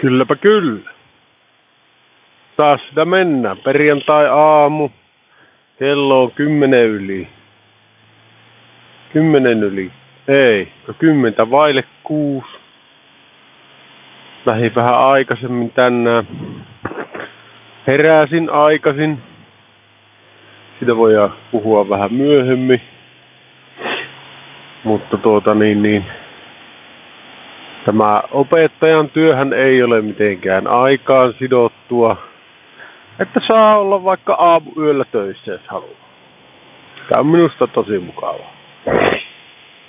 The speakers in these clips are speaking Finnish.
Kylläpä kyllä. Taas sitä mennään. Perjantai-aamu. Kello on kymmenen yli. Kymmenen yli. Ei, kymmentä vaille kuusi. Lähin vähän aikaisemmin tänään. Heräsin aikaisin. Sitä voidaan puhua vähän myöhemmin. Mutta tuota niin, niin Tämä opettajan työhän ei ole mitenkään aikaan sidottua, että saa olla vaikka aamuyöllä töissä, jos haluaa. Tämä on minusta tosi mukavaa.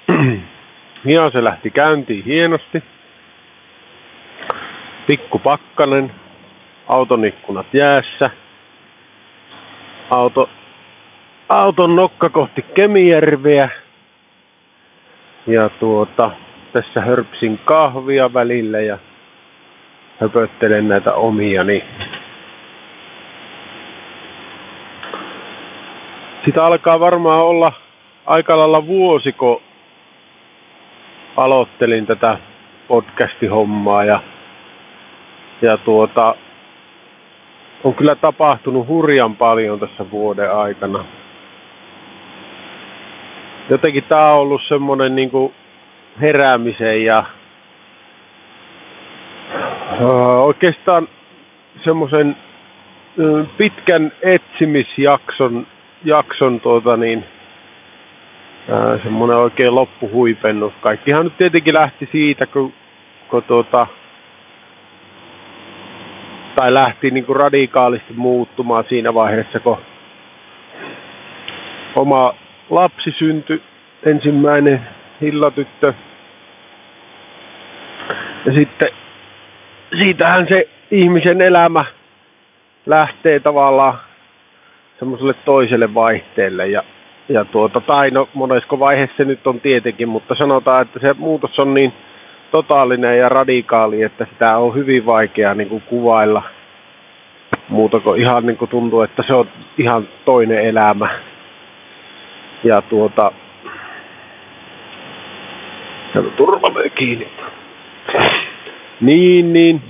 Ja se lähti käyntiin hienosti. Pikku pakkanen, auton ikkunat jäässä. Auto, auton nokka kohti Kemijärveä. Ja tuota, tässä hörpsin kahvia välillä ja höpöttelen näitä omiani. Sitä alkaa varmaan olla aika lailla vuosiko aloittelin tätä podcastihommaa ja, ja tuota, on kyllä tapahtunut hurjan paljon tässä vuoden aikana. Jotenkin tämä on ollut semmoinen niin kuin heräämisen ja oikeastaan semmoisen pitkän etsimisjakson jakson tuota niin, semmoinen oikein loppuhuipennus. Kaikkihan nyt tietenkin lähti siitä, kun, kun tuota, tai lähti niin kuin radikaalisti muuttumaan siinä vaiheessa, kun oma lapsi syntyi ensimmäinen Hillatyttö. Ja sitten siitähän se ihmisen elämä lähtee tavallaan semmoiselle toiselle vaihteelle. Ja, ja tuota, tai no monesko vaiheessa se nyt on tietenkin, mutta sanotaan, että se muutos on niin totaalinen ja radikaali, että sitä on hyvin vaikea niin kuin kuvailla muuta kuin ihan niin kuin tuntuu, että se on ihan toinen elämä. Ja tuota, Sano turvamme kiinni. Niin, niin.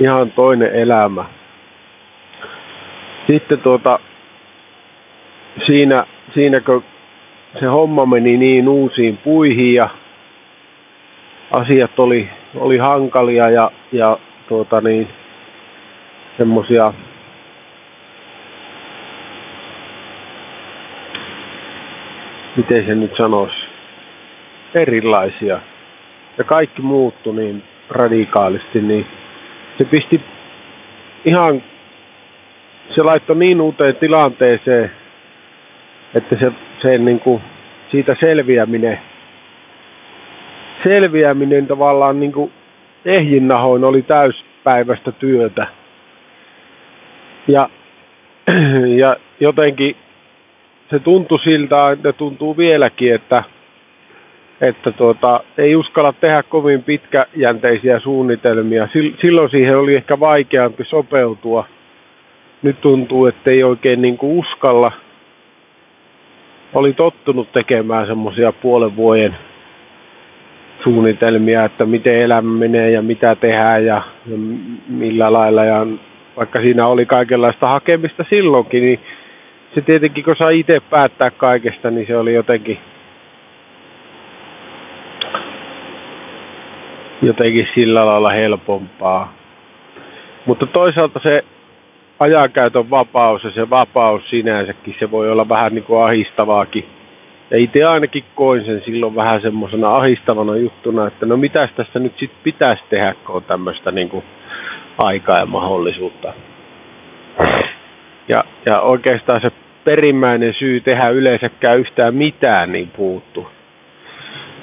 Ihan toinen elämä. Sitten tuota, siinä, siinä kun se homma meni niin uusiin puihin ja asiat oli, oli hankalia ja, ja tuota niin, semmosia miten se nyt sanoisi, erilaisia ja kaikki muuttui niin radikaalisti, niin se pisti ihan, se laittoi niin uuteen tilanteeseen, että se, se niin kuin, siitä selviäminen, selviäminen tavallaan niin kuin ehjinnahoin oli täyspäiväistä työtä. Ja, ja jotenkin se tuntui siltä, että tuntuu vieläkin, että – että tuota, ei uskalla tehdä kovin pitkäjänteisiä suunnitelmia. Silloin siihen oli ehkä vaikeampi sopeutua. Nyt tuntuu, että ei oikein niin kuin uskalla. Oli tottunut tekemään semmoisia puolen vuoden suunnitelmia, että miten elämä menee ja mitä tehdään ja, ja millä lailla. Ja vaikka siinä oli kaikenlaista hakemista silloinkin, niin se tietenkin kun saa itse päättää kaikesta, niin se oli jotenkin jotenkin sillä lailla helpompaa. Mutta toisaalta se ajankäytön vapaus ja se vapaus sinänsäkin, se voi olla vähän niin kuin ahistavaakin. Ja itse ainakin koin sen silloin vähän semmoisena ahistavana juttuna, että no mitäs tässä nyt sitten pitäisi tehdä, kun on tämmöistä niin kuin aikaa ja mahdollisuutta. Ja, ja oikeastaan se perimmäinen syy tehdä yleensäkään yhtään mitään niin puuttu.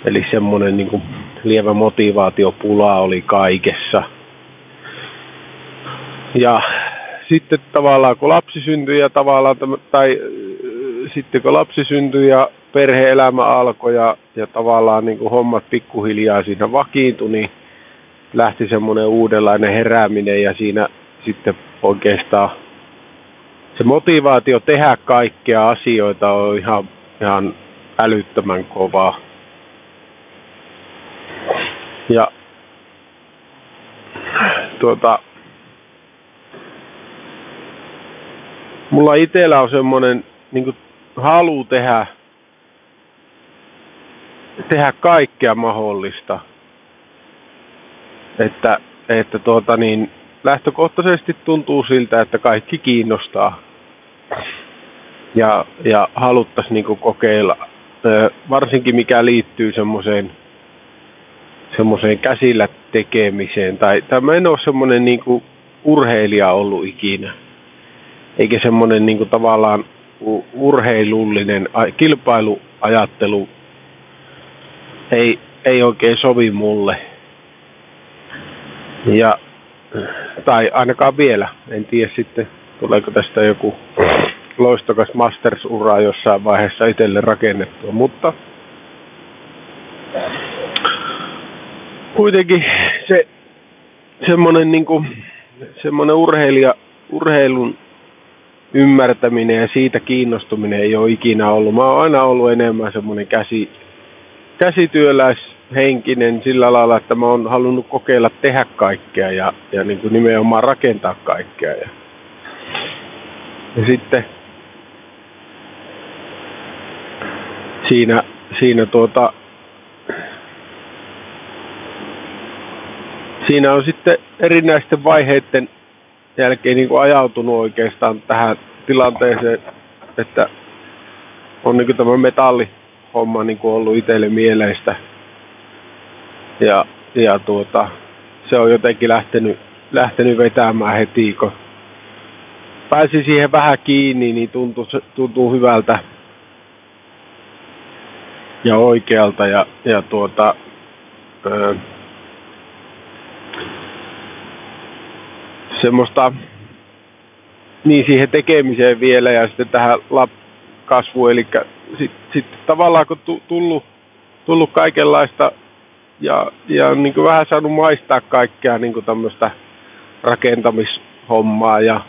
Eli semmoinen niin lievä motivaatiopula oli kaikessa. Ja sitten tavallaan kun lapsi syntyi ja tavallaan, tai sitten kun lapsi syntyi ja perhe-elämä alkoi ja, ja tavallaan niin kuin hommat pikkuhiljaa siinä vakiintui, niin lähti semmoinen uudenlainen herääminen ja siinä sitten oikeastaan se motivaatio tehdä kaikkea asioita on ihan, ihan älyttömän kovaa. Ja tuota, mulla itsellä on semmoinen niin halu tehdä, tehdä kaikkea mahdollista. Että, että tuota niin, lähtökohtaisesti tuntuu siltä, että kaikki kiinnostaa. Ja, ja haluttaisiin niin kokeilla, varsinkin mikä liittyy semmoiseen semmoiseen käsillä tekemiseen. Tai, tai mä en ole semmoinen niin urheilija ollut ikinä. Eikä semmoinen niin tavallaan urheilullinen kilpailuajattelu ei, ei oikein sovi mulle. Ja, tai ainakaan vielä. En tiedä sitten, tuleeko tästä joku loistokas Masters-ura jossain vaiheessa itselle rakennettua, mutta kuitenkin se semmoinen niin kuin, semmoinen urheilija, urheilun ymmärtäminen ja siitä kiinnostuminen ei ole ikinä ollut. Mä oon aina ollut enemmän semmoinen käsi, käsityöläishenkinen sillä lailla, että mä oon halunnut kokeilla tehdä kaikkea ja, ja niin kuin nimenomaan rakentaa kaikkea. Ja, ja sitten siinä, siinä tuota, siinä on sitten erinäisten vaiheiden jälkeen niin kuin ajautunut oikeastaan tähän tilanteeseen, että on niin kuin tämä metallihomma niin kuin ollut itselle mieleistä. Ja, ja tuota, se on jotenkin lähtenyt, lähtenyt vetämään heti, kun pääsi siihen vähän kiinni, niin tuntuu, tuntuu hyvältä ja oikealta. Ja, ja tuota, öö, semmoista niin siihen tekemiseen vielä ja sitten tähän kasvuun. Eli sitten sit tavallaan kun tullut, tullut kaikenlaista ja, ja niin kuin vähän saanut maistaa kaikkea niin kuin tämmöistä rakentamishommaa ja,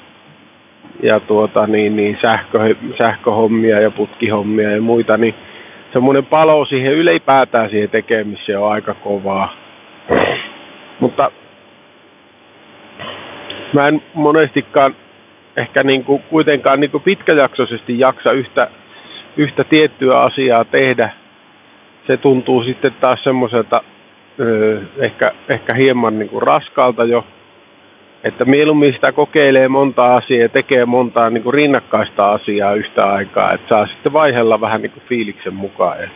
ja tuota, niin, niin sähkö, sähköhommia ja putkihommia ja muita, niin semmoinen palo siihen ylipäätään siihen tekemiseen on aika kovaa. Mutta mä en monestikaan ehkä niin kuin kuitenkaan niin kuin pitkäjaksoisesti jaksa yhtä, yhtä tiettyä asiaa tehdä. Se tuntuu sitten taas semmoiselta ehkä, ehkä hieman niin kuin raskaalta jo, että mieluummin sitä kokeilee monta asiaa ja tekee montaa niin kuin rinnakkaista asiaa yhtä aikaa, että saa sitten vaihella vähän niin kuin fiiliksen mukaan. Ja,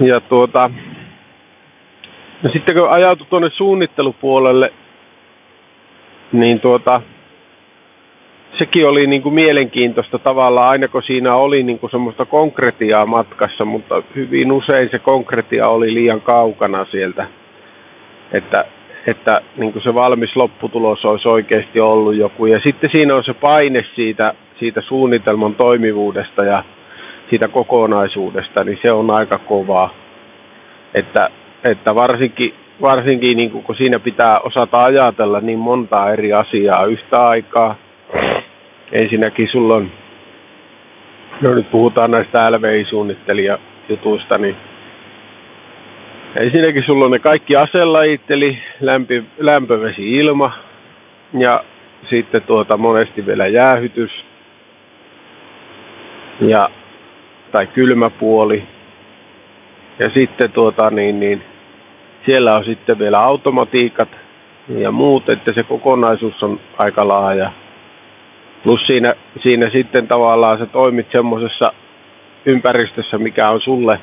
ja tuota, ja sitten kun ajautui tuonne suunnittelupuolelle, niin tuota, sekin oli niin kuin mielenkiintoista tavallaan, aina kun siinä oli niin kuin semmoista konkretiaa matkassa, mutta hyvin usein se konkretia oli liian kaukana sieltä, että, että niin kuin se valmis lopputulos olisi oikeasti ollut joku. Ja sitten siinä on se paine siitä, siitä suunnitelman toimivuudesta ja siitä kokonaisuudesta, niin se on aika kovaa. Että, että varsinkin varsinkin niin kun siinä pitää osata ajatella niin montaa eri asiaa yhtä aikaa. Ensinnäkin sulla on, no nyt puhutaan näistä LVI-suunnittelijajutuista, niin ensinnäkin sulla on ne kaikki aselajit, eli lämpi, lämpövesi, ilma ja sitten tuota monesti vielä jäähytys ja, tai kylmäpuoli. Ja sitten tuota niin, niin siellä on sitten vielä automatiikat ja muut, että se kokonaisuus on aika laaja. Plus siinä, siinä sitten tavallaan sä toimit semmoisessa ympäristössä, mikä on sulle,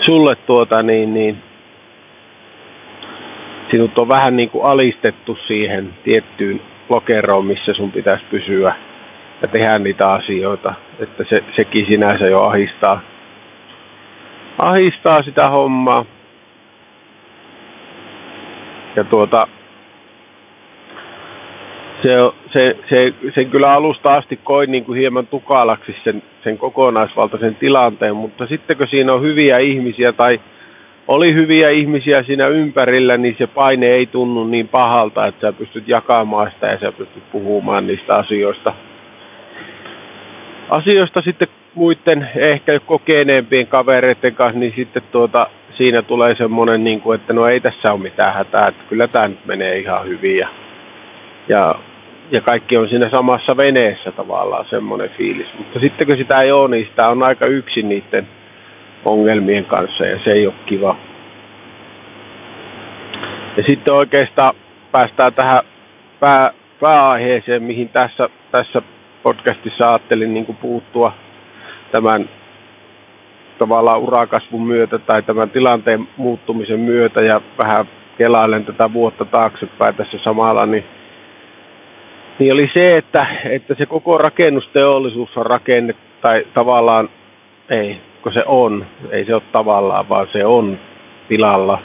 sulle tuota niin, niin sinut on vähän niin kuin alistettu siihen tiettyyn lokeroon, missä sun pitäisi pysyä ja tehdä niitä asioita. Että se, sekin sinänsä jo ahistaa, ahistaa sitä hommaa ja tuota, se, se, se, sen kyllä alusta asti koin niin kuin hieman tukalaksi sen, sen kokonaisvaltaisen tilanteen, mutta sitten kun siinä on hyviä ihmisiä tai oli hyviä ihmisiä siinä ympärillä, niin se paine ei tunnu niin pahalta, että sä pystyt jakamaan sitä ja sä pystyt puhumaan niistä asioista. Asioista sitten muiden ehkä kokeneempien kavereiden kanssa, niin sitten tuota, siinä tulee semmoinen, niin kuin, että no ei tässä ole mitään hätää, että kyllä tämä nyt menee ihan hyvin ja, ja, ja kaikki on siinä samassa veneessä tavallaan semmoinen fiilis. Mutta sitten kun sitä ei ole, niin sitä on aika yksin niiden ongelmien kanssa ja se ei ole kiva. Ja sitten oikeastaan päästään tähän pää, pääaiheeseen, mihin tässä, tässä podcastissa ajattelin niin kuin puuttua tämän tavallaan urakasvun myötä tai tämän tilanteen muuttumisen myötä ja vähän kelailen tätä vuotta taaksepäin tässä samalla, niin, niin oli se, että, että se koko rakennusteollisuus on rakenne, tai tavallaan ei, kun se on, ei se ole tavallaan, vaan se on tilalla.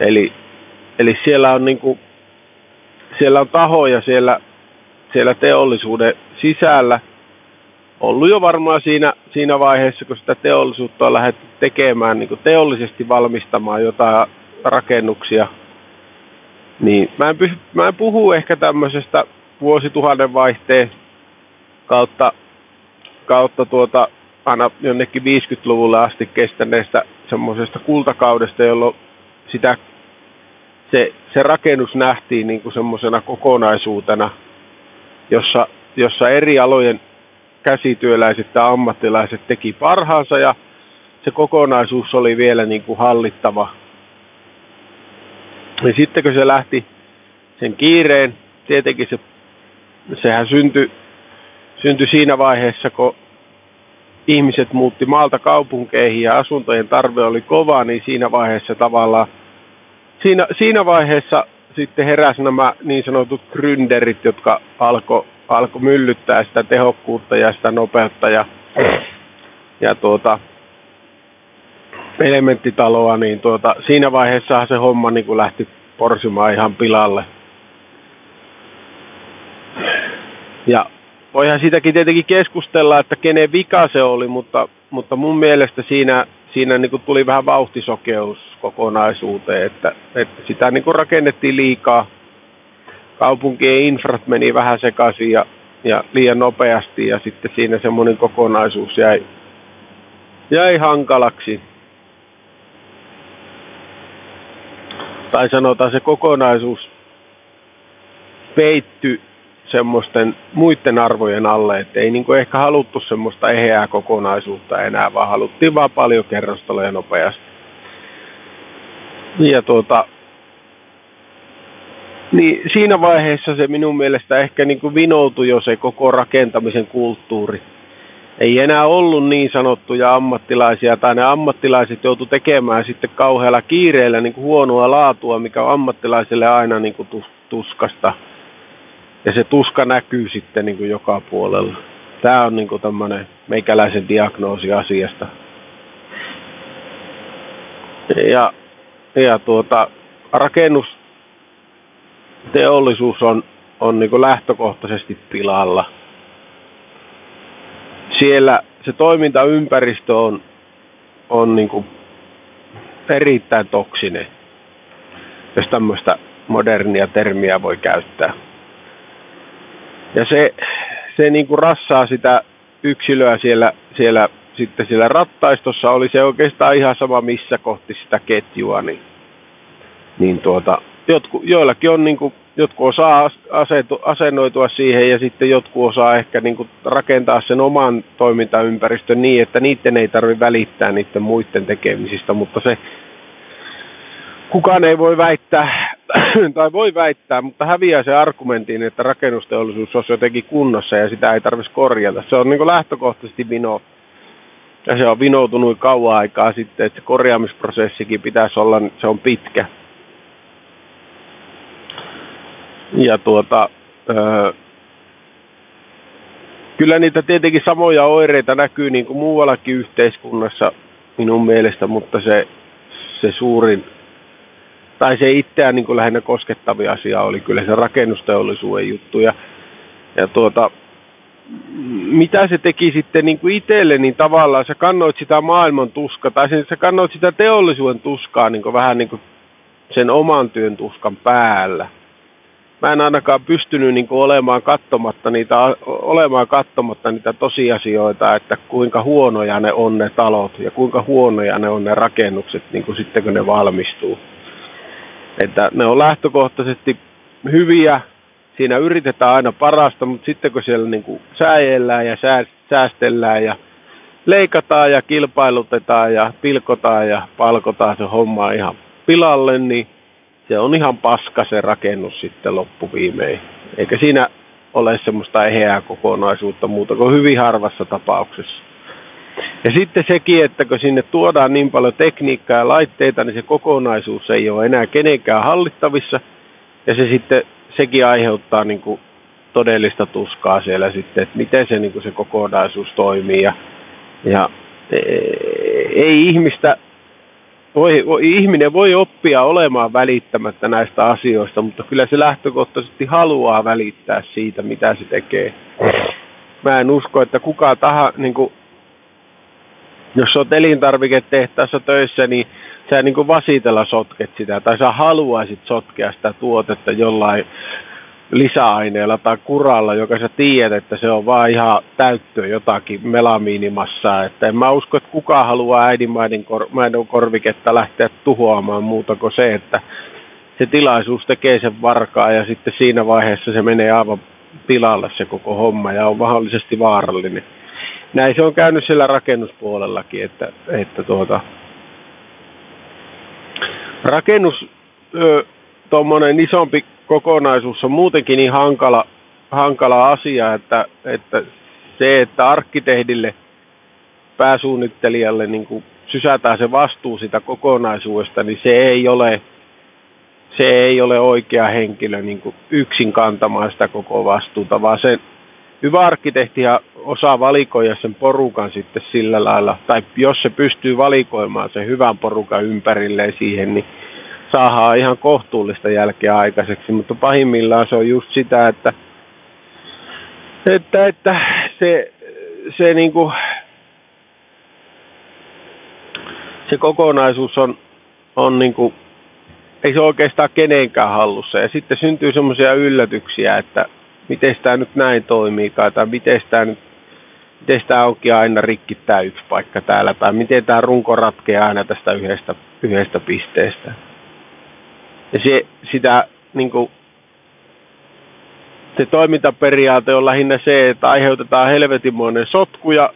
Eli, eli siellä on niinku, siellä on tahoja siellä, siellä teollisuuden sisällä, ollut jo varmaan siinä, siinä vaiheessa, kun sitä teollisuutta on lähdetty tekemään, niin kuin teollisesti valmistamaan jotain rakennuksia, niin mä en, pysy, mä en puhu ehkä tämmöisestä vuosituhannen vaihteen kautta, kautta tuota, aina jonnekin 50-luvulle asti kestäneestä semmoisesta kultakaudesta, jolloin sitä, se, se rakennus nähtiin niin kuin semmoisena kokonaisuutena, jossa, jossa eri alojen käsityöläiset ja ammattilaiset teki parhaansa ja se kokonaisuus oli vielä niin kuin hallittava. Ja sitten kun se lähti sen kiireen, tietenkin se, sehän syntyi, syntyi siinä vaiheessa, kun ihmiset muutti maalta kaupunkeihin ja asuntojen tarve oli kova, niin siinä vaiheessa tavallaan, siinä, siinä vaiheessa sitten heräsi nämä niin sanotut gründerit, jotka alkoi alkoi myllyttää sitä tehokkuutta ja sitä nopeutta ja, ja tuota, elementtitaloa, niin tuota, siinä vaiheessa se homma niin kuin lähti porsimaan ihan pilalle. Ja voihan siitäkin tietenkin keskustella, että kenen vika se oli, mutta, mutta mun mielestä siinä, siinä niin kuin tuli vähän vauhtisokeus kokonaisuuteen, että, että sitä niin kuin rakennettiin liikaa kaupunkien infrat meni vähän sekaisin ja, ja liian nopeasti ja sitten siinä semmoinen kokonaisuus jäi, jäi hankalaksi. Tai sanotaan se kokonaisuus peitty semmoisten muiden arvojen alle, että ei niin ehkä haluttu semmoista eheää kokonaisuutta enää, vaan haluttiin vaan paljon kerrostaloja nopeasti. Ja tuota, niin siinä vaiheessa se minun mielestä ehkä niin kuin vinoutui jo se koko rakentamisen kulttuuri. Ei enää ollut niin sanottuja ammattilaisia, tai ne ammattilaiset joutu tekemään sitten kauhealla kiireellä niin kuin huonoa laatua, mikä on ammattilaisille aina niin kuin tuskasta. Ja se tuska näkyy sitten niin kuin joka puolella. Tämä on niin kuin tämmöinen meikäläisen diagnoosi asiasta. Ja, ja tuota, rakennus teollisuus on, on niin lähtökohtaisesti pilalla. Siellä se toimintaympäristö on, on niin erittäin toksinen, jos tämmöistä modernia termiä voi käyttää. Ja se, se niin kuin rassaa sitä yksilöä siellä, siellä sitten siellä rattaistossa, oli se oikeastaan ihan sama missä kohti sitä ketjua, niin, niin tuota, jotku, joillakin on niin kuin, jotkut osaa asetu, asennoitua siihen ja sitten jotkut osaa ehkä niin kuin rakentaa sen oman toimintaympäristön niin, että niiden ei tarvitse välittää niiden muiden tekemisistä, mutta se kukaan ei voi väittää, tai voi väittää, mutta häviää se argumentin, että rakennusteollisuus olisi jotenkin kunnossa ja sitä ei tarvitsisi korjata. Se on niin kuin lähtökohtaisesti vino. Ja se on vinoutunut kauan aikaa sitten, että se korjaamisprosessikin pitäisi olla, se on pitkä ja tuota, öö, kyllä niitä tietenkin samoja oireita näkyy niin kuin muuallakin yhteiskunnassa minun mielestä, mutta se, se suurin tai se itseään niin kuin lähinnä koskettavia asia oli kyllä se rakennusteollisuuden juttu. Ja, ja tuota, mitä se teki sitten niin kuin itselle, niin tavallaan sä kannoit sitä maailman tuskaa, tai sä kannoit sitä teollisuuden tuskaa niin kuin vähän niin kuin sen oman työn tuskan päällä mä en ainakaan pystynyt niin olemaan, katsomatta niitä, olemaan katsomatta niitä tosiasioita, että kuinka huonoja ne on ne talot ja kuinka huonoja ne on ne rakennukset niin kuin sitten kun ne valmistuu. Että ne on lähtökohtaisesti hyviä, siinä yritetään aina parasta, mutta sitten kun siellä niin kuin sääjellään ja säästellään ja leikataan ja kilpailutetaan ja pilkotaan ja palkotaan se homma ihan pilalle, niin se on ihan paska se rakennus sitten loppuviimein. Eikä siinä ole semmoista eheää kokonaisuutta muuta kuin hyvin harvassa tapauksessa. Ja sitten sekin, että kun sinne tuodaan niin paljon tekniikkaa ja laitteita, niin se kokonaisuus ei ole enää kenenkään hallittavissa. Ja se sitten, sekin aiheuttaa niin kuin todellista tuskaa siellä sitten, että miten se, niin kuin se kokonaisuus toimii. Ja, ja e, ei ihmistä voi, voi, ihminen voi oppia olemaan välittämättä näistä asioista, mutta kyllä se lähtökohtaisesti haluaa välittää siitä, mitä se tekee. Mä en usko, että kukaan taha, niin kuin, jos olet elintarviketehtaassa töissä, niin sä niin kuin vasitella sotket sitä, tai sä haluaisit sotkea sitä tuotetta jollain lisäaineella tai kuralla, joka sä tiedät, että se on vaan ihan täyttöä jotakin melamiinimassaa. Että en mä usko, että kukaan haluaa äidinmaidon kor- korviketta lähteä tuhoamaan muuta kuin se, että se tilaisuus tekee sen varkaa ja sitten siinä vaiheessa se menee aivan pilalle se koko homma ja on mahdollisesti vaarallinen. Näin se on käynyt siellä rakennuspuolellakin, että, että tuota, rakennus, tuommoinen isompi kokonaisuus on muutenkin niin hankala, hankala asia, että, että se, että arkkitehdille, pääsuunnittelijalle niin kuin sysätään se vastuu sitä kokonaisuudesta, niin se ei ole, se ei ole oikea henkilö niin kuin yksin kantamaan sitä koko vastuuta, vaan se hyvä arkkitehti osaa valikoida sen porukan sitten sillä lailla, tai jos se pystyy valikoimaan sen hyvän porukan ympärilleen siihen, niin saadaan ihan kohtuullista jälkeä aikaiseksi, mutta pahimmillaan se on just sitä, että, että, että se, se, niin kuin, se kokonaisuus on, on niin kuin, ei se oikeastaan kenenkään hallussa. Ja sitten syntyy semmoisia yllätyksiä, että miten tämä nyt näin toimii, tai miten tämä nyt miten tämä onkin aina rikki tämä yksi paikka täällä, tai miten tämä runko ratkeaa aina tästä yhdestä, yhdestä pisteestä. Ja se, sitä, niin kuin, se toimintaperiaate on lähinnä se, että aiheutetaan helvetimoinen sotku ja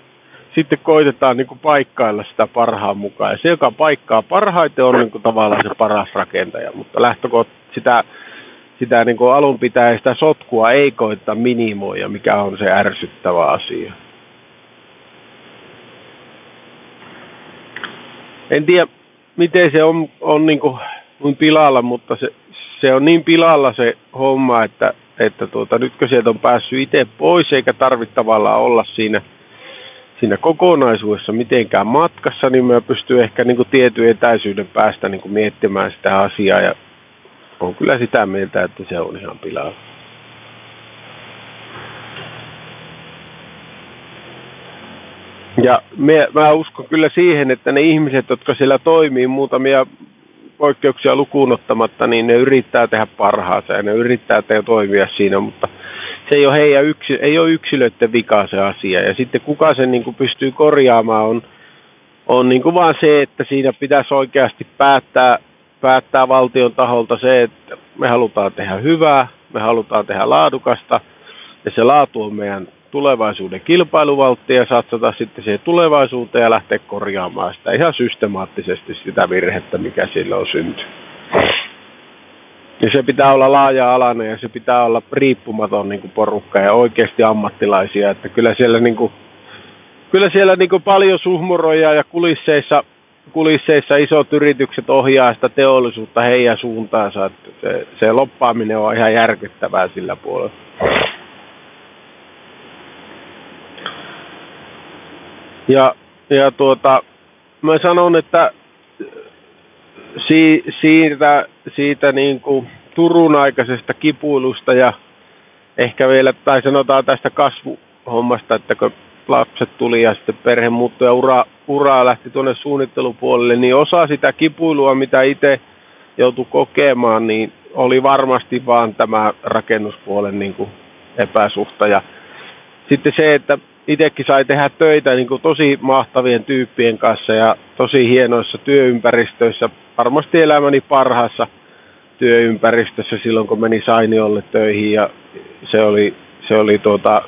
sitten koitetaan niin kuin, paikkailla sitä parhaan mukaan. Ja se, joka paikkaa parhaiten, on niin kuin, tavallaan se paras rakentaja, mutta lähtökoht sitä, sitä niin kuin alun pitää sitä sotkua ei koita minimoida, mikä on se ärsyttävä asia. En tiedä, miten se on, on niin kuin kuin pilalla, mutta se, se on niin pilalla se homma, että, että tuota, nytkö sieltä on päässyt itse pois eikä tarvitse tavallaan olla siinä, siinä kokonaisuudessa mitenkään matkassa, niin mä pystyn ehkä niin kuin tietyn etäisyyden päästä niin kuin miettimään sitä asiaa ja on kyllä sitä mieltä, että se on ihan pilalla. Ja me, mä uskon kyllä siihen, että ne ihmiset, jotka siellä toimii, muutamia poikkeuksia lukuun ottamatta, niin ne yrittää tehdä parhaansa ja ne yrittää tehdä toimia siinä, mutta se ei ole, heidän yksi, ei ole yksilöiden vika se asia. Ja sitten kuka sen niin kuin pystyy korjaamaan on, on niin kuin vaan se, että siinä pitäisi oikeasti päättää, päättää valtion taholta se, että me halutaan tehdä hyvää, me halutaan tehdä laadukasta ja se laatu on meidän tulevaisuuden kilpailuvaltti ja satsata sitten siihen tulevaisuuteen ja lähteä korjaamaan sitä ihan systemaattisesti sitä virhettä, mikä sillä on syntynyt. Ja se pitää olla laaja-alainen ja se pitää olla riippumaton niin kuin porukka ja oikeasti ammattilaisia. Että kyllä siellä, niin kuin, kyllä siellä niin kuin paljon suhmuroja ja kulisseissa, kulisseissa isot yritykset ohjaa sitä teollisuutta heidän suuntaansa. Että se, se loppaaminen on ihan järkyttävää sillä puolella. Ja, ja tuota, mä sanon, että si, siitä, siitä niin kuin Turun aikaisesta kipuilusta ja ehkä vielä, tai sanotaan tästä kasvuhommasta, että kun lapset tuli ja sitten perhe muuttui ja ura, uraa lähti tuonne suunnittelupuolelle, niin osa sitä kipuilua, mitä itse joutui kokemaan, niin oli varmasti vaan tämä rakennuspuolen niin kuin epäsuhta. Ja sitten se, että itsekin sai tehdä töitä niin kuin tosi mahtavien tyyppien kanssa ja tosi hienoissa työympäristöissä. Varmasti elämäni parhaassa työympäristössä silloin, kun meni Sainiolle töihin ja se oli, se oli, tuota,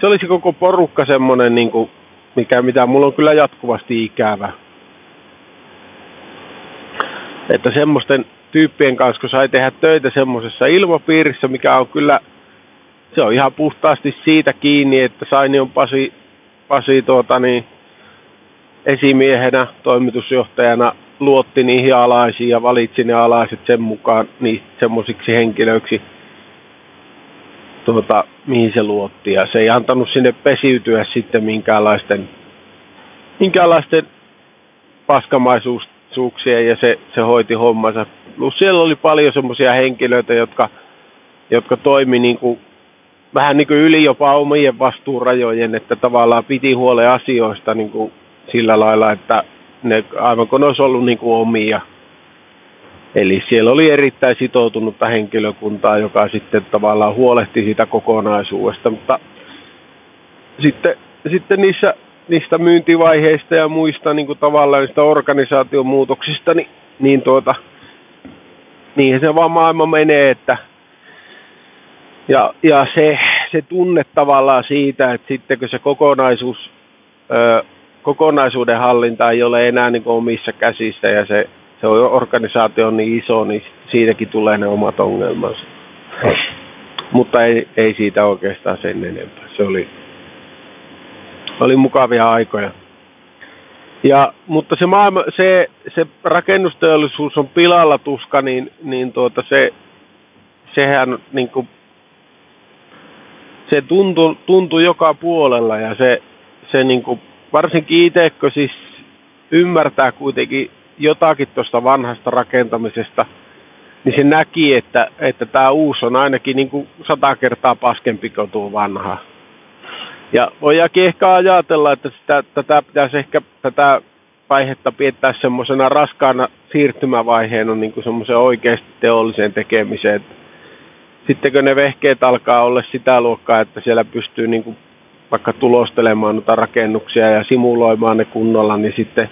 se oli se koko porukka semmoinen, niin kuin, mikä, mitä mulla on kyllä jatkuvasti ikävä. Että semmoisten tyyppien kanssa, kun sai tehdä töitä semmoisessa ilmapiirissä, mikä on kyllä, se on ihan puhtaasti siitä kiinni, että Sainion Pasi, Pasi tuota, niin, esimiehenä, toimitusjohtajana luotti niihin alaisiin ja valitsi ne alaiset sen mukaan niin semmoisiksi henkilöiksi, tuota, mihin se luotti. Ja se ei antanut sinne pesiytyä sitten minkäänlaisten, minkäänlaisten paskamaisuuksien ja se, se hoiti hommansa. Plus siellä oli paljon semmoisia henkilöitä, jotka, jotka toimi niin kuin, vähän niin kuin yli jopa omien vastuurajojen, että tavallaan piti huolen asioista niin kuin sillä lailla, että ne, aivan kun ne olisi ollut niin kuin omia. Eli siellä oli erittäin sitoutunutta henkilökuntaa, joka sitten tavallaan huolehti siitä kokonaisuudesta, mutta sitten, sitten niissä, niistä myyntivaiheista ja muista niin kuin tavallaan niistä organisaation muutoksista, niin, niin tuota, niihin se vaan maailma menee, että ja, ja se, se tunne tavallaan siitä, että sitten kun se kokonaisuus ö, kokonaisuuden hallinta ei ole enää niin omissa käsissä ja se, se organisaatio on niin iso, niin siitäkin tulee ne omat ongelmansa. Mutta ei, ei siitä oikeastaan sen enempää. Se oli, oli mukavia aikoja. Ja, mutta se, maailma, se, se rakennusteollisuus on pilalla tuska, niin, niin tuota se, sehän niin kuin, se tuntui, tuntui joka puolella ja se, se niin kuin varsinkin itse, kun siis ymmärtää kuitenkin jotakin tuosta vanhasta rakentamisesta, niin se näki, että, että tämä uusi on ainakin niin kuin sata kertaa paskempi kuin tuo vanha. Ja voidaankin ehkä ajatella, että sitä, tätä pitäisi ehkä tätä vaihetta piettää semmoisena raskaana siirtymävaiheena niin kuin oikeasti teolliseen tekemiseen. Sitten kun ne vehkeet alkaa olla sitä luokkaa, että siellä pystyy niin kuin vaikka tulostelemaan noita rakennuksia ja simuloimaan ne kunnolla, niin sitten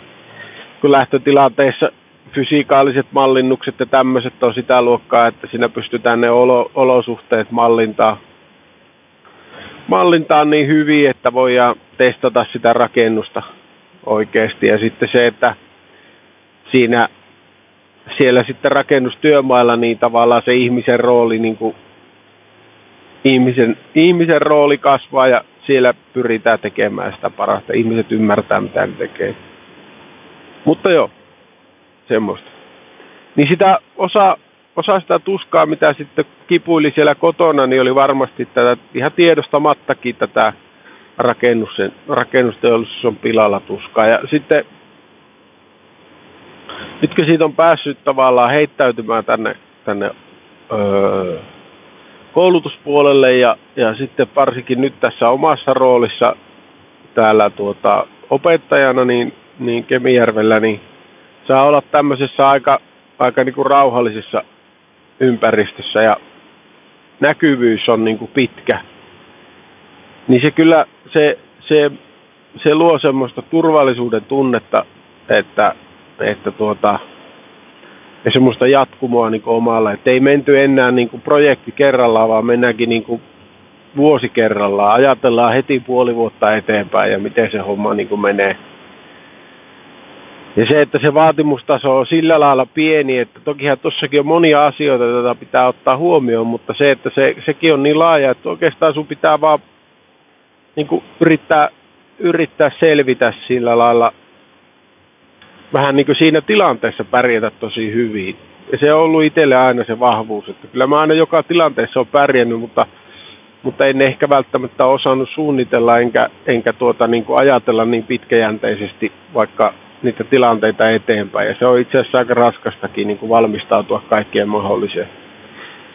kun lähtötilanteessa fysikaaliset mallinnukset ja tämmöiset on sitä luokkaa, että siinä pystytään ne olo, olosuhteet mallintaa, mallintaa niin hyvin, että voidaan testata sitä rakennusta oikeasti. Ja sitten se, että siinä siellä sitten rakennustyömailla niin tavallaan se ihmisen rooli, niin kuin ihmisen, ihmisen rooli kasvaa ja siellä pyritään tekemään sitä parasta. Ihmiset ymmärtää, mitä ne tekee. Mutta joo, semmoista. Niin sitä osa, osa sitä tuskaa, mitä sitten kipuili siellä kotona, niin oli varmasti tätä ihan tiedostamattakin tätä rakennuksen, rakennusteollisuus on pilalla tuskaa. Ja sitten nyt kun siitä on päässyt tavallaan heittäytymään tänne, tänne öö, koulutuspuolelle ja, ja sitten varsinkin nyt tässä omassa roolissa täällä tuota, opettajana niin, niin Kemijärvellä, niin saa olla tämmöisessä aika, aika niin kuin rauhallisessa ympäristössä ja näkyvyys on niin kuin pitkä. Niin se kyllä, se, se, se luo semmoista turvallisuuden tunnetta, että, että tuota, ja semmoista jatkumoa niin omalla. Että ei menty enää niin kuin projekti kerrallaan, vaan mennäänkin niin kuin vuosi kerrallaan. Ajatellaan heti puoli vuotta eteenpäin ja miten se homma niin kuin menee. Ja se, että se vaatimustaso on sillä lailla pieni, että tokihan tuossakin on monia asioita, joita pitää ottaa huomioon, mutta se, että se, sekin on niin laaja, että oikeastaan sun pitää vaan niin kuin yrittää, yrittää selvitä sillä lailla vähän niin kuin siinä tilanteessa pärjätä tosi hyvin. Ja se on ollut itselle aina se vahvuus, että kyllä mä aina joka tilanteessa on pärjännyt, mutta, mutta en ehkä välttämättä osannut suunnitella enkä, enkä tuota, niin kuin ajatella niin pitkäjänteisesti vaikka niitä tilanteita eteenpäin. Ja se on itse asiassa aika raskastakin niin kuin valmistautua kaikkien mahdolliseen.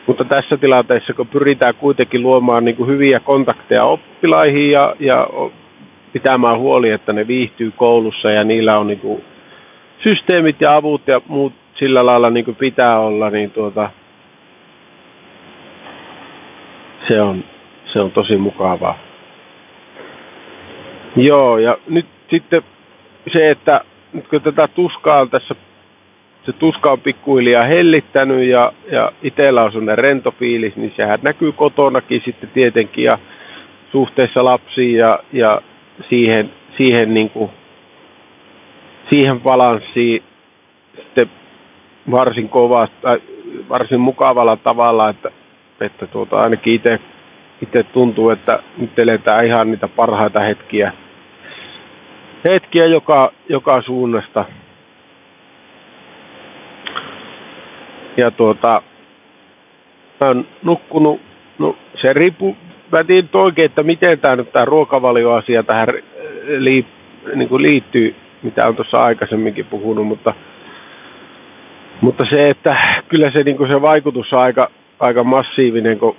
Mutta tässä tilanteessa, kun pyritään kuitenkin luomaan niin kuin hyviä kontakteja oppilaihin ja, ja pitämään huoli, että ne viihtyy koulussa ja niillä on niin kuin systeemit ja avut ja muut sillä lailla niin kuin pitää olla, niin tuota, se on, se on tosi mukavaa. Joo, ja nyt sitten se, että nyt kun tätä tuskaa on tässä, se tuska on pikkuhiljaa hellittänyt ja, ja itsellä on sellainen rento fiilis, niin sehän näkyy kotonakin sitten tietenkin ja suhteessa lapsiin ja, ja siihen, siihen, niin kuin, siihen balanssiin sitten varsin kovasti, varsin mukavalla tavalla, että, että tuota, ainakin itse itse tuntuu, että nyt eletään ihan niitä parhaita hetkiä, hetkiä joka, joka suunnasta. Ja tuota, mä oon nukkunut, no se riippuu, mä en tiedä oikein, että miten tämä tämä ruokavalioasia tähän lii, niin kuin liittyy, mitä on tuossa aikaisemminkin puhunut, mutta, mutta se, että kyllä se, niin se vaikutus on aika, aika massiivinen, kun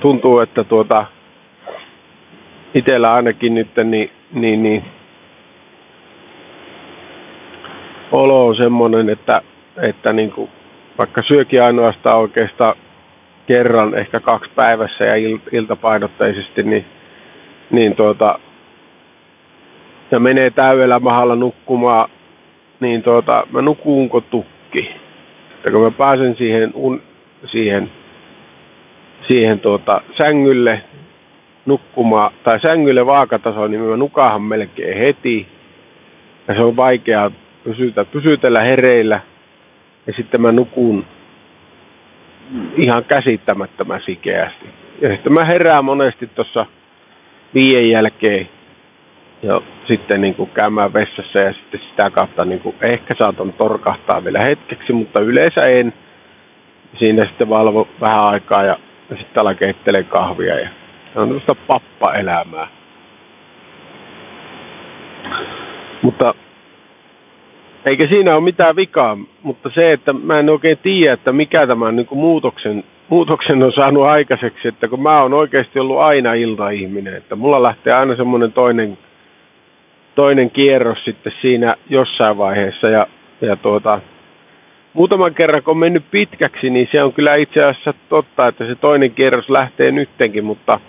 tuntuu, että tuota, itsellä ainakin nyt niin, niin, niin olo on semmoinen, että, että niin kuin, vaikka syökin ainoastaan oikeastaan kerran, ehkä kaksi päivässä ja il, iltapainotteisesti, niin, niin tuota, ja menee täydellä mahalla nukkumaan, niin tuota, mä nukuunko tukki. Että kun mä pääsen siihen, un, siihen siihen tuota, sängylle nukkumaan, tai sängylle vaakatasoon, niin mä nukahan melkein heti. Ja se on vaikea pysytä, pysytellä hereillä. Ja sitten mä nukun ihan käsittämättömän sikeästi. Ja sitten mä herään monesti tuossa viien jälkeen ja sitten niin kuin käymään vessassa ja sitten sitä kautta niin kuin ehkä saatan torkahtaa vielä hetkeksi, mutta yleensä en. Siinä sitten valvo vähän aikaa ja sitten ala keittelee kahvia ja se on tämmöistä pappaelämää. Mutta eikä siinä ole mitään vikaa, mutta se, että mä en oikein tiedä, että mikä tämän niin kuin muutoksen, muutoksen on saanut aikaiseksi, että kun mä oon oikeasti ollut aina iltaihminen, että mulla lähtee aina semmoinen toinen, toinen kierros sitten siinä jossain vaiheessa ja, ja tuota, muutaman kerran kun on mennyt pitkäksi, niin se on kyllä itse asiassa totta, että se toinen kierros lähtee nyttenkin, mutta,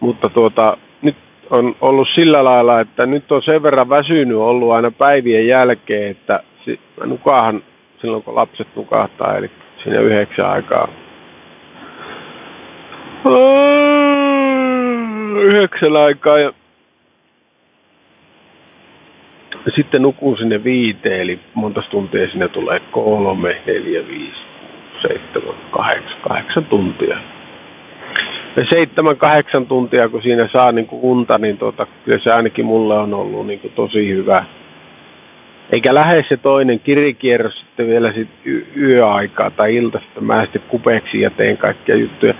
mutta tuota, nyt on ollut sillä lailla, että nyt on sen verran väsynyt ollut aina päivien jälkeen, että nukahan silloin kun lapset nukahtaa, eli siinä yhdeksän aikaa. Yhdeksän aikaa ja sitten nukun sinne viiteen, eli monta tuntia sinne tulee kolme, neljä, viisi, seitsemän, kahdeksan, kahdeksan tuntia. Ja seitsemän, kahdeksan tuntia, kun siinä saa niin kuin unta, niin tota, kyllä se ainakin mulle on ollut niin kuin tosi hyvä. Eikä lähde se toinen kirikierros sitten vielä sit y- yöaikaa tai iltasta. Mä sitten kupeeksi ja teen kaikkia juttuja.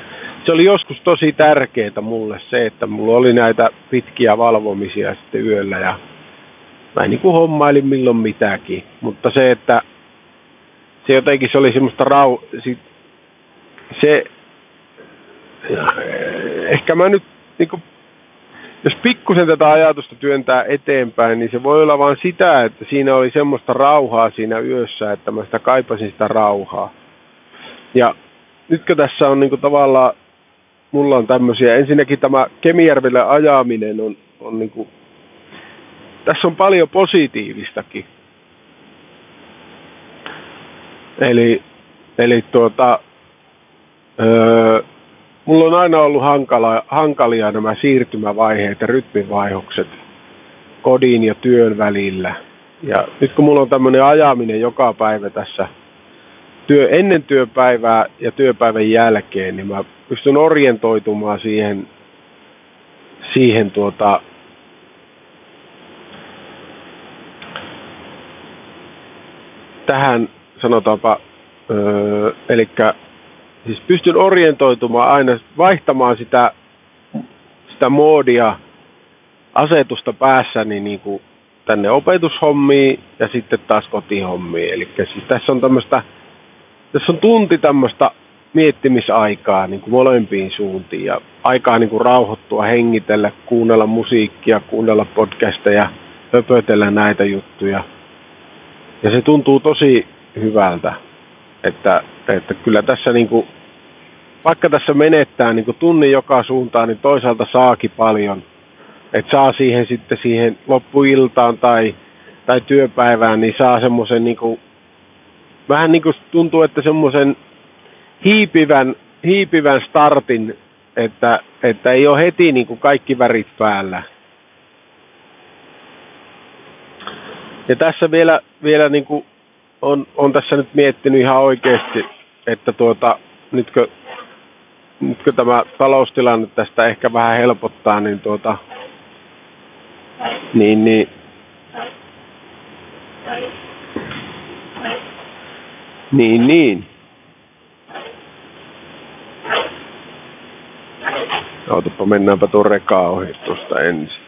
Se oli joskus tosi tärkeää mulle se, että mulla oli näitä pitkiä valvomisia sitten yöllä ja mä niin kuin hommailin milloin mitäkin, mutta se, että se jotenkin se oli semmoista rau... Se, ehkä mä nyt niin kuin, jos pikkusen tätä ajatusta työntää eteenpäin, niin se voi olla vain sitä, että siinä oli semmoista rauhaa siinä yössä, että mä sitä kaipasin sitä rauhaa. Ja nytkö tässä on niin kuin tavallaan, mulla on tämmöisiä, ensinnäkin tämä Kemijärvelle ajaminen on, on niin kuin tässä on paljon positiivistakin. Eli, eli tuota, öö, mulla on aina ollut hankala, hankalia nämä siirtymävaiheet ja rytmivaihokset kodin ja työn välillä. Ja nyt kun mulla on tämmöinen ajaminen joka päivä tässä työ, ennen työpäivää ja työpäivän jälkeen, niin mä pystyn orientoitumaan siihen, siihen tuota, tähän sanotaanpa, öö, eli siis pystyn orientoitumaan aina, vaihtamaan sitä, sitä moodia, asetusta päässäni niin kuin tänne opetushommiin ja sitten taas kotihommiin. Eli siis tässä on tämmöistä, tässä on tunti tämmöistä miettimisaikaa niin kuin molempiin suuntiin ja aikaa niin kuin rauhoittua, hengitellä, kuunnella musiikkia, kuunnella podcasteja, höpötellä näitä juttuja – ja se tuntuu tosi hyvältä, että, että kyllä tässä niin kuin vaikka tässä menettää niin kuin tunnin joka suuntaan, niin toisaalta saakin paljon. Että saa siihen sitten siihen loppuiltaan tai, tai työpäivään, niin saa semmoisen niin kuin, vähän niin kuin tuntuu, että semmoisen hiipivän, hiipivän startin, että, että ei ole heti niin kuin kaikki värit päällä. Ja tässä vielä, vielä niin kuin on, on tässä nyt miettinyt ihan oikeasti, että tuota, nytkö, nytkö tämä taloustilanne tästä ehkä vähän helpottaa, niin tuota, niin, niin niin, niin. Ootapa, mennäänpä tuon rekaa ohi tuosta ensin.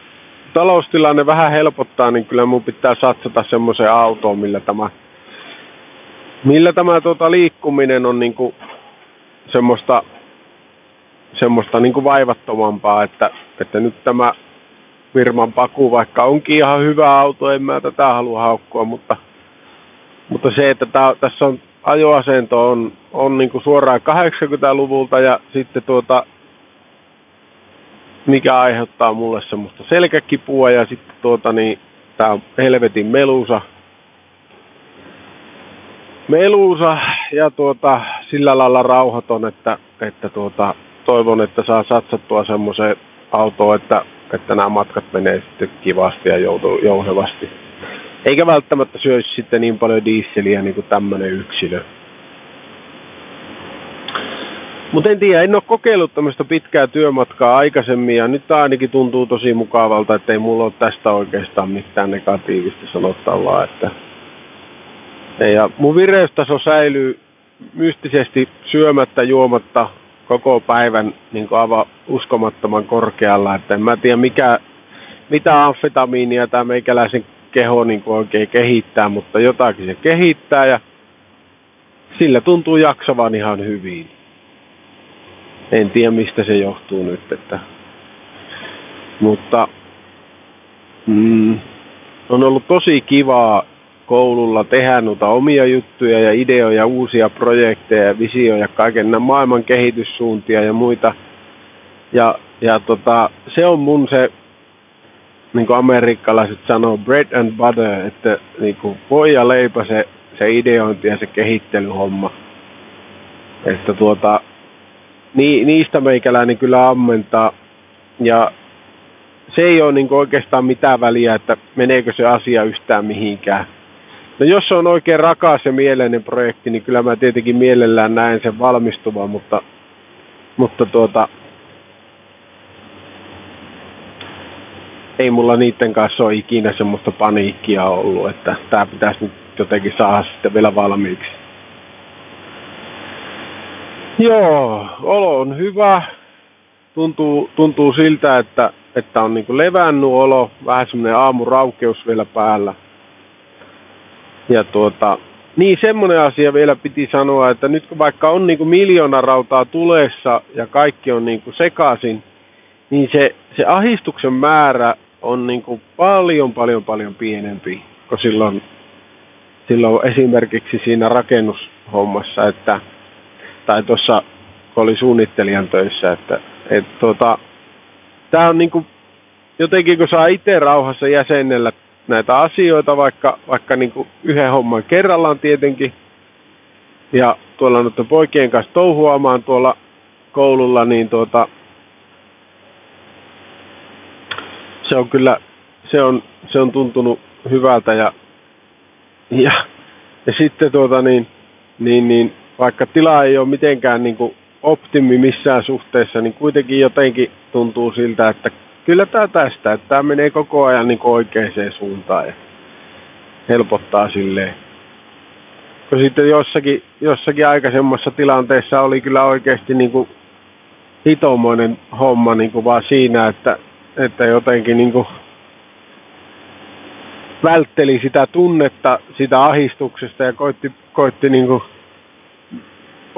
Taloustilanne vähän helpottaa, niin kyllä mun pitää satsata semmoiseen autoon, millä tämä, millä tämä tuota liikkuminen on niinku semmoista, semmoista niinku vaivattomampaa, että, että nyt tämä firman paku, vaikka onkin ihan hyvä auto, en mä tätä halua haukkua, mutta, mutta se, että tää, tässä on ajoasento on, on niin kuin suoraan 80-luvulta ja sitten tuota, mikä aiheuttaa mulle semmoista selkäkipua ja sitten tuota niin, tää on helvetin melusa. Melusa ja tuota, sillä lailla rauhaton, että, että tuota, toivon, että saa satsattua semmoiseen autoon, että, että nämä matkat menee sitten kivasti ja jouhevasti. Eikä välttämättä syöisi sitten niin paljon diisseliä niin kuin tämmöinen yksilö. Mutta en tiedä, en ole kokeillut tämmöistä pitkää työmatkaa aikaisemmin ja nyt tämä ainakin tuntuu tosi mukavalta, että ei mulla ole tästä oikeastaan mitään negatiivista sanottavaa. Että... Ja mun vireystaso säilyy mystisesti syömättä, juomatta koko päivän niin aivan uskomattoman korkealla. Että en mä tiedä mikä, mitä amfetamiinia tämä meikäläisen keho niin oikein kehittää, mutta jotakin se kehittää ja sillä tuntuu jaksavan ihan hyvin en tiedä mistä se johtuu nyt, että, mutta mm, on ollut tosi kivaa koululla tehdä noita omia juttuja ja ideoja, uusia projekteja ja visioja, kaiken maailman kehityssuuntia ja muita. Ja, ja tota, se on mun se, niin kuin amerikkalaiset sanoo, bread and butter, että niin kuin voi ja leipä se, se ideointi ja se kehittelyhomma. Että tuota, ni, niistä meikäläinen kyllä ammentaa. Ja se ei ole niin oikeastaan mitään väliä, että meneekö se asia yhtään mihinkään. No jos se on oikein rakas ja mieleinen projekti, niin kyllä mä tietenkin mielellään näen sen valmistuvan, mutta, mutta tuota, ei mulla niiden kanssa ole ikinä semmoista paniikkia ollut, että tämä pitäisi nyt jotenkin saada sitten vielä valmiiksi. Joo, olo on hyvä. Tuntuu, tuntuu siltä, että, että on niin levännyt olo, vähän semmoinen aamuraukeus vielä päällä. Ja tuota, niin semmoinen asia vielä piti sanoa, että nyt kun vaikka on niin miljoona rautaa tulessa ja kaikki on niin sekaisin, niin se, se ahistuksen määrä on niin paljon, paljon, paljon pienempi kuin silloin, silloin esimerkiksi siinä rakennushommassa, että – tai tuossa oli suunnittelijan töissä, että et, tota, tämä on niinku, jotenkin kun saa itse rauhassa jäsennellä näitä asioita, vaikka, vaikka niinku yhden homman kerrallaan tietenkin, ja tuolla nyt poikien kanssa touhuamaan tuolla koululla, niin tuota, se on kyllä, se on, se on tuntunut hyvältä ja, ja, ja sitten tuota niin, niin, niin vaikka tila ei ole mitenkään niin kuin optimi missään suhteessa, niin kuitenkin jotenkin tuntuu siltä, että kyllä tämä tästä, että tämä menee koko ajan niin oikeaan suuntaan ja helpottaa silleen. Kun sitten jossakin, jossakin aikaisemmassa tilanteessa oli kyllä oikeasti niin kuin hitomoinen homma niin kuin vaan siinä, että, että jotenkin niin kuin vältteli sitä tunnetta sitä ahistuksesta ja koitti, koitti niin kuin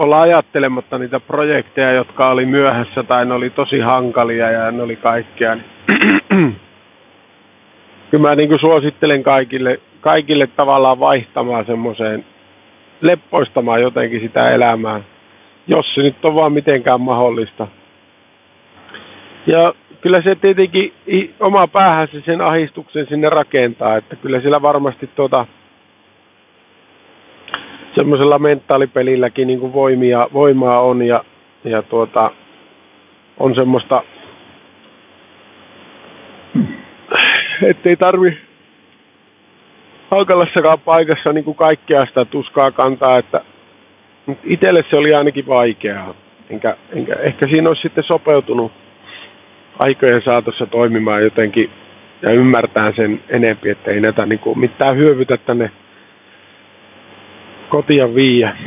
olla ajattelematta niitä projekteja, jotka oli myöhässä tai ne oli tosi hankalia ja ne oli kaikkea. Niin kyllä mä niin kuin suosittelen kaikille, kaikille tavallaan vaihtamaan semmoiseen, leppoistamaan jotenkin sitä elämää. jos se nyt on vaan mitenkään mahdollista. Ja kyllä se tietenkin oma päähänsä sen ahistuksen sinne rakentaa, että kyllä siellä varmasti tuota, semmoisella mentaalipelilläkin niin kuin voimia, voimaa on ja, ja tuota, on semmoista, ettei tarvi hankalassakaan paikassa niin kuin kaikkea sitä tuskaa kantaa, että itselle se oli ainakin vaikeaa. Enkä, enkä, ehkä siinä olisi sitten sopeutunut aikojen saatossa toimimaan jotenkin ja ymmärtää sen enempi, että ei näitä niin kuin mitään hyövytä tänne kotia viiä.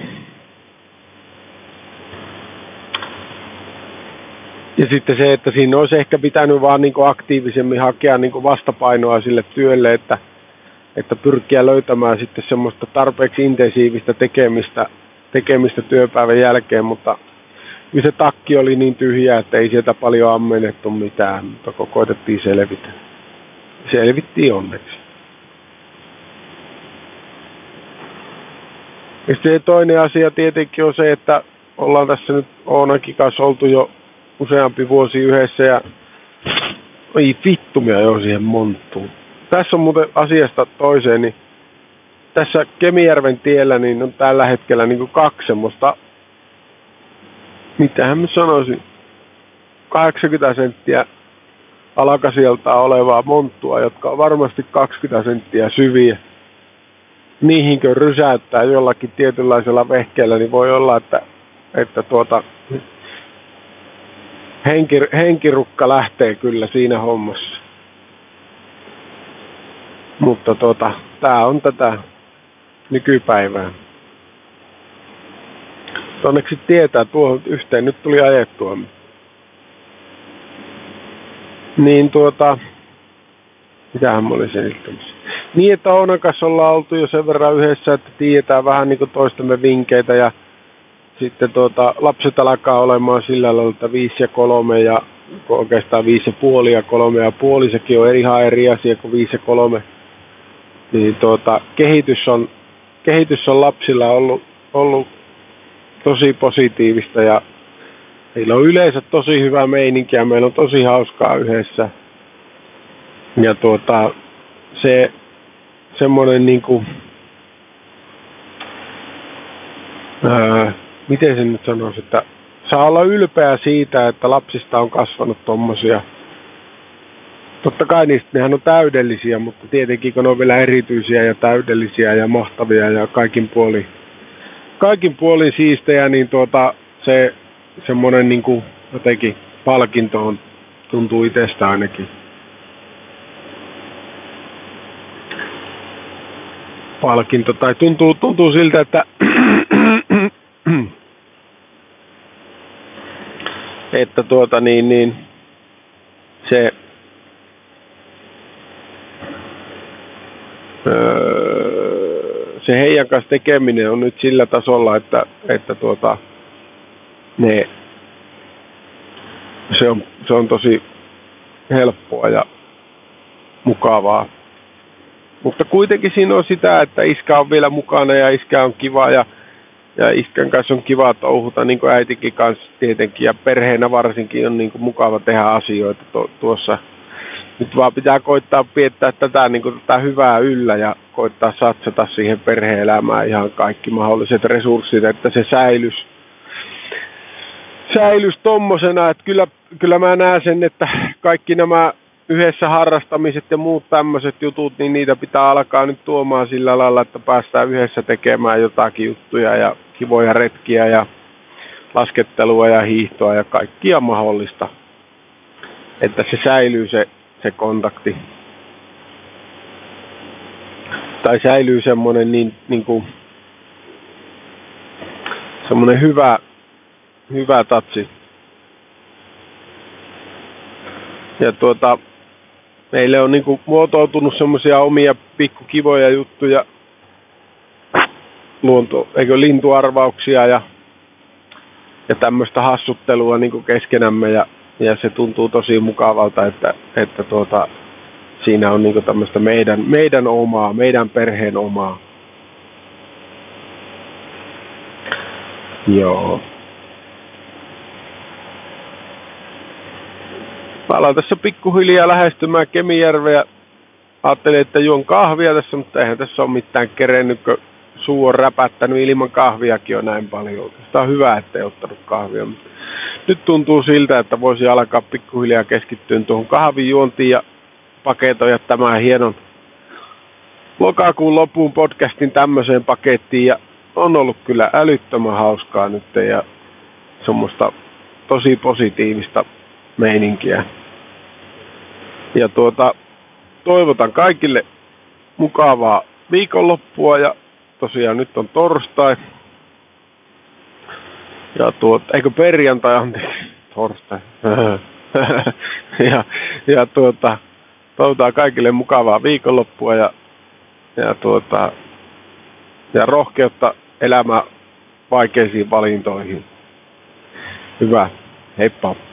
Ja sitten se, että siinä olisi ehkä pitänyt vaan niin kuin aktiivisemmin hakea niin kuin vastapainoa sille työlle, että, että pyrkiä löytämään sitten semmoista tarpeeksi intensiivistä tekemistä, tekemistä työpäivän jälkeen, mutta kyllä se takki oli niin tyhjä, että ei sieltä paljon ammennettu mitään, mutta koitettiin selvitä. Selvittiin onneksi. Ja sitten toinen asia tietenkin on se, että ollaan tässä nyt Oonakin kanssa oltu jo useampi vuosi yhdessä ja ei vittu minä jo siihen monttuun. Tässä on muuten asiasta toiseen, niin tässä Kemijärven tiellä niin on tällä hetkellä niin kaksi semmoista, mitähän mä sanoisin, 80 senttiä alakasielta olevaa monttua, jotka on varmasti 20 senttiä syviä niihinkö rysäyttää jollakin tietynlaisella vehkeellä, niin voi olla, että, että tuota, henki, henkirukka lähtee kyllä siinä hommassa. Mutta tuota, tämä on tätä nykypäivää. Onneksi tietää, tuohon yhteen nyt tuli ajettua. Niin tuota, mitähän mä olin selittämässä. Niin, että Oonan kanssa ollaan oltu jo sen verran yhdessä, että tiedetään vähän niin kuin vinkkeitä ja sitten tuota, lapset alkaa olemaan sillä lailla, että viisi ja kolme ja oikeastaan viisi ja puoli ja kolme ja puoli, sekin on ihan eri asia kuin viisi ja kolme. Niin tuota, kehitys on, kehitys on lapsilla ollut, ollut tosi positiivista ja meillä on yleensä tosi hyvä meininki ja meillä on tosi hauskaa yhdessä. Ja tuota, se semmoinen niin kuin, ää, miten sen nyt sanoisi, että saa olla ylpeä siitä, että lapsista on kasvanut tommosia. Totta kai niistä nehän on täydellisiä, mutta tietenkin kun ne on vielä erityisiä ja täydellisiä ja mahtavia ja kaikin puolin, kaikin puolin siistejä, niin tuota, se semmoinen niin kuin jotenkin palkinto on, tuntuu itsestä ainakin palkinto, tai tuntuu, tuntuu siltä, että että tuota niin, niin se öö, se heidän kanssa tekeminen on nyt sillä tasolla, että, että tuota, ne, se, on, se on tosi helppoa ja mukavaa mutta kuitenkin siinä on sitä, että iskä on vielä mukana ja iskä on kiva ja, ja iskän kanssa on kiva touhuta, niin kuin äitikin kanssa tietenkin. Ja perheenä varsinkin on niin kuin mukava tehdä asioita to, tuossa. Nyt vaan pitää koittaa piettää tätä, niin kuin tätä hyvää yllä ja koittaa satsata siihen perheelämään ihan kaikki mahdolliset resurssit, että se säilys, säilys tommosena, että kyllä, kyllä mä näen sen, että kaikki nämä yhdessä harrastamiset ja muut tämmöiset jutut, niin niitä pitää alkaa nyt tuomaan sillä lailla, että päästään yhdessä tekemään jotakin juttuja ja kivoja retkiä ja laskettelua ja hiihtoa ja kaikkia mahdollista. Että se säilyy se, se kontakti. Tai säilyy semmoinen niin, niin kuin, semmoinen hyvä, hyvä tatsi. Ja tuota, meille on niin kuin muotoutunut semmoisia omia pikkukivoja juttuja, luonto, eikö lintuarvauksia ja, ja tämmöistä hassuttelua niin kuin keskenämme ja, ja se tuntuu tosi mukavalta, että, että tuota, siinä on niin tämmöistä meidän, meidän omaa, meidän perheen omaa. Joo. Mä alan tässä pikkuhiljaa lähestymään Kemijärveä. Ajattelin, että juon kahvia tässä, mutta eihän tässä ole mitään kerennyt, kun suu on räpättänyt ilman kahviakin on näin paljon. Sitä on hyvä, ettei ottanut kahvia. Nyt tuntuu siltä, että voisi alkaa pikkuhiljaa keskittyä tuohon kahvijuontiin ja paketoida tämän hienon lokakuun loppuun podcastin tämmöiseen pakettiin. Ja on ollut kyllä älyttömän hauskaa nyt ja semmoista tosi positiivista meininkiä. Ja tuota, toivotan kaikille mukavaa viikonloppua ja tosiaan nyt on torstai. Ja tuota, eikö perjantai, anteeksi, torstai. ja, ja tuota, toivotaan kaikille mukavaa viikonloppua ja, ja, tuota, ja rohkeutta elämä vaikeisiin valintoihin. Hyvä. Heippa.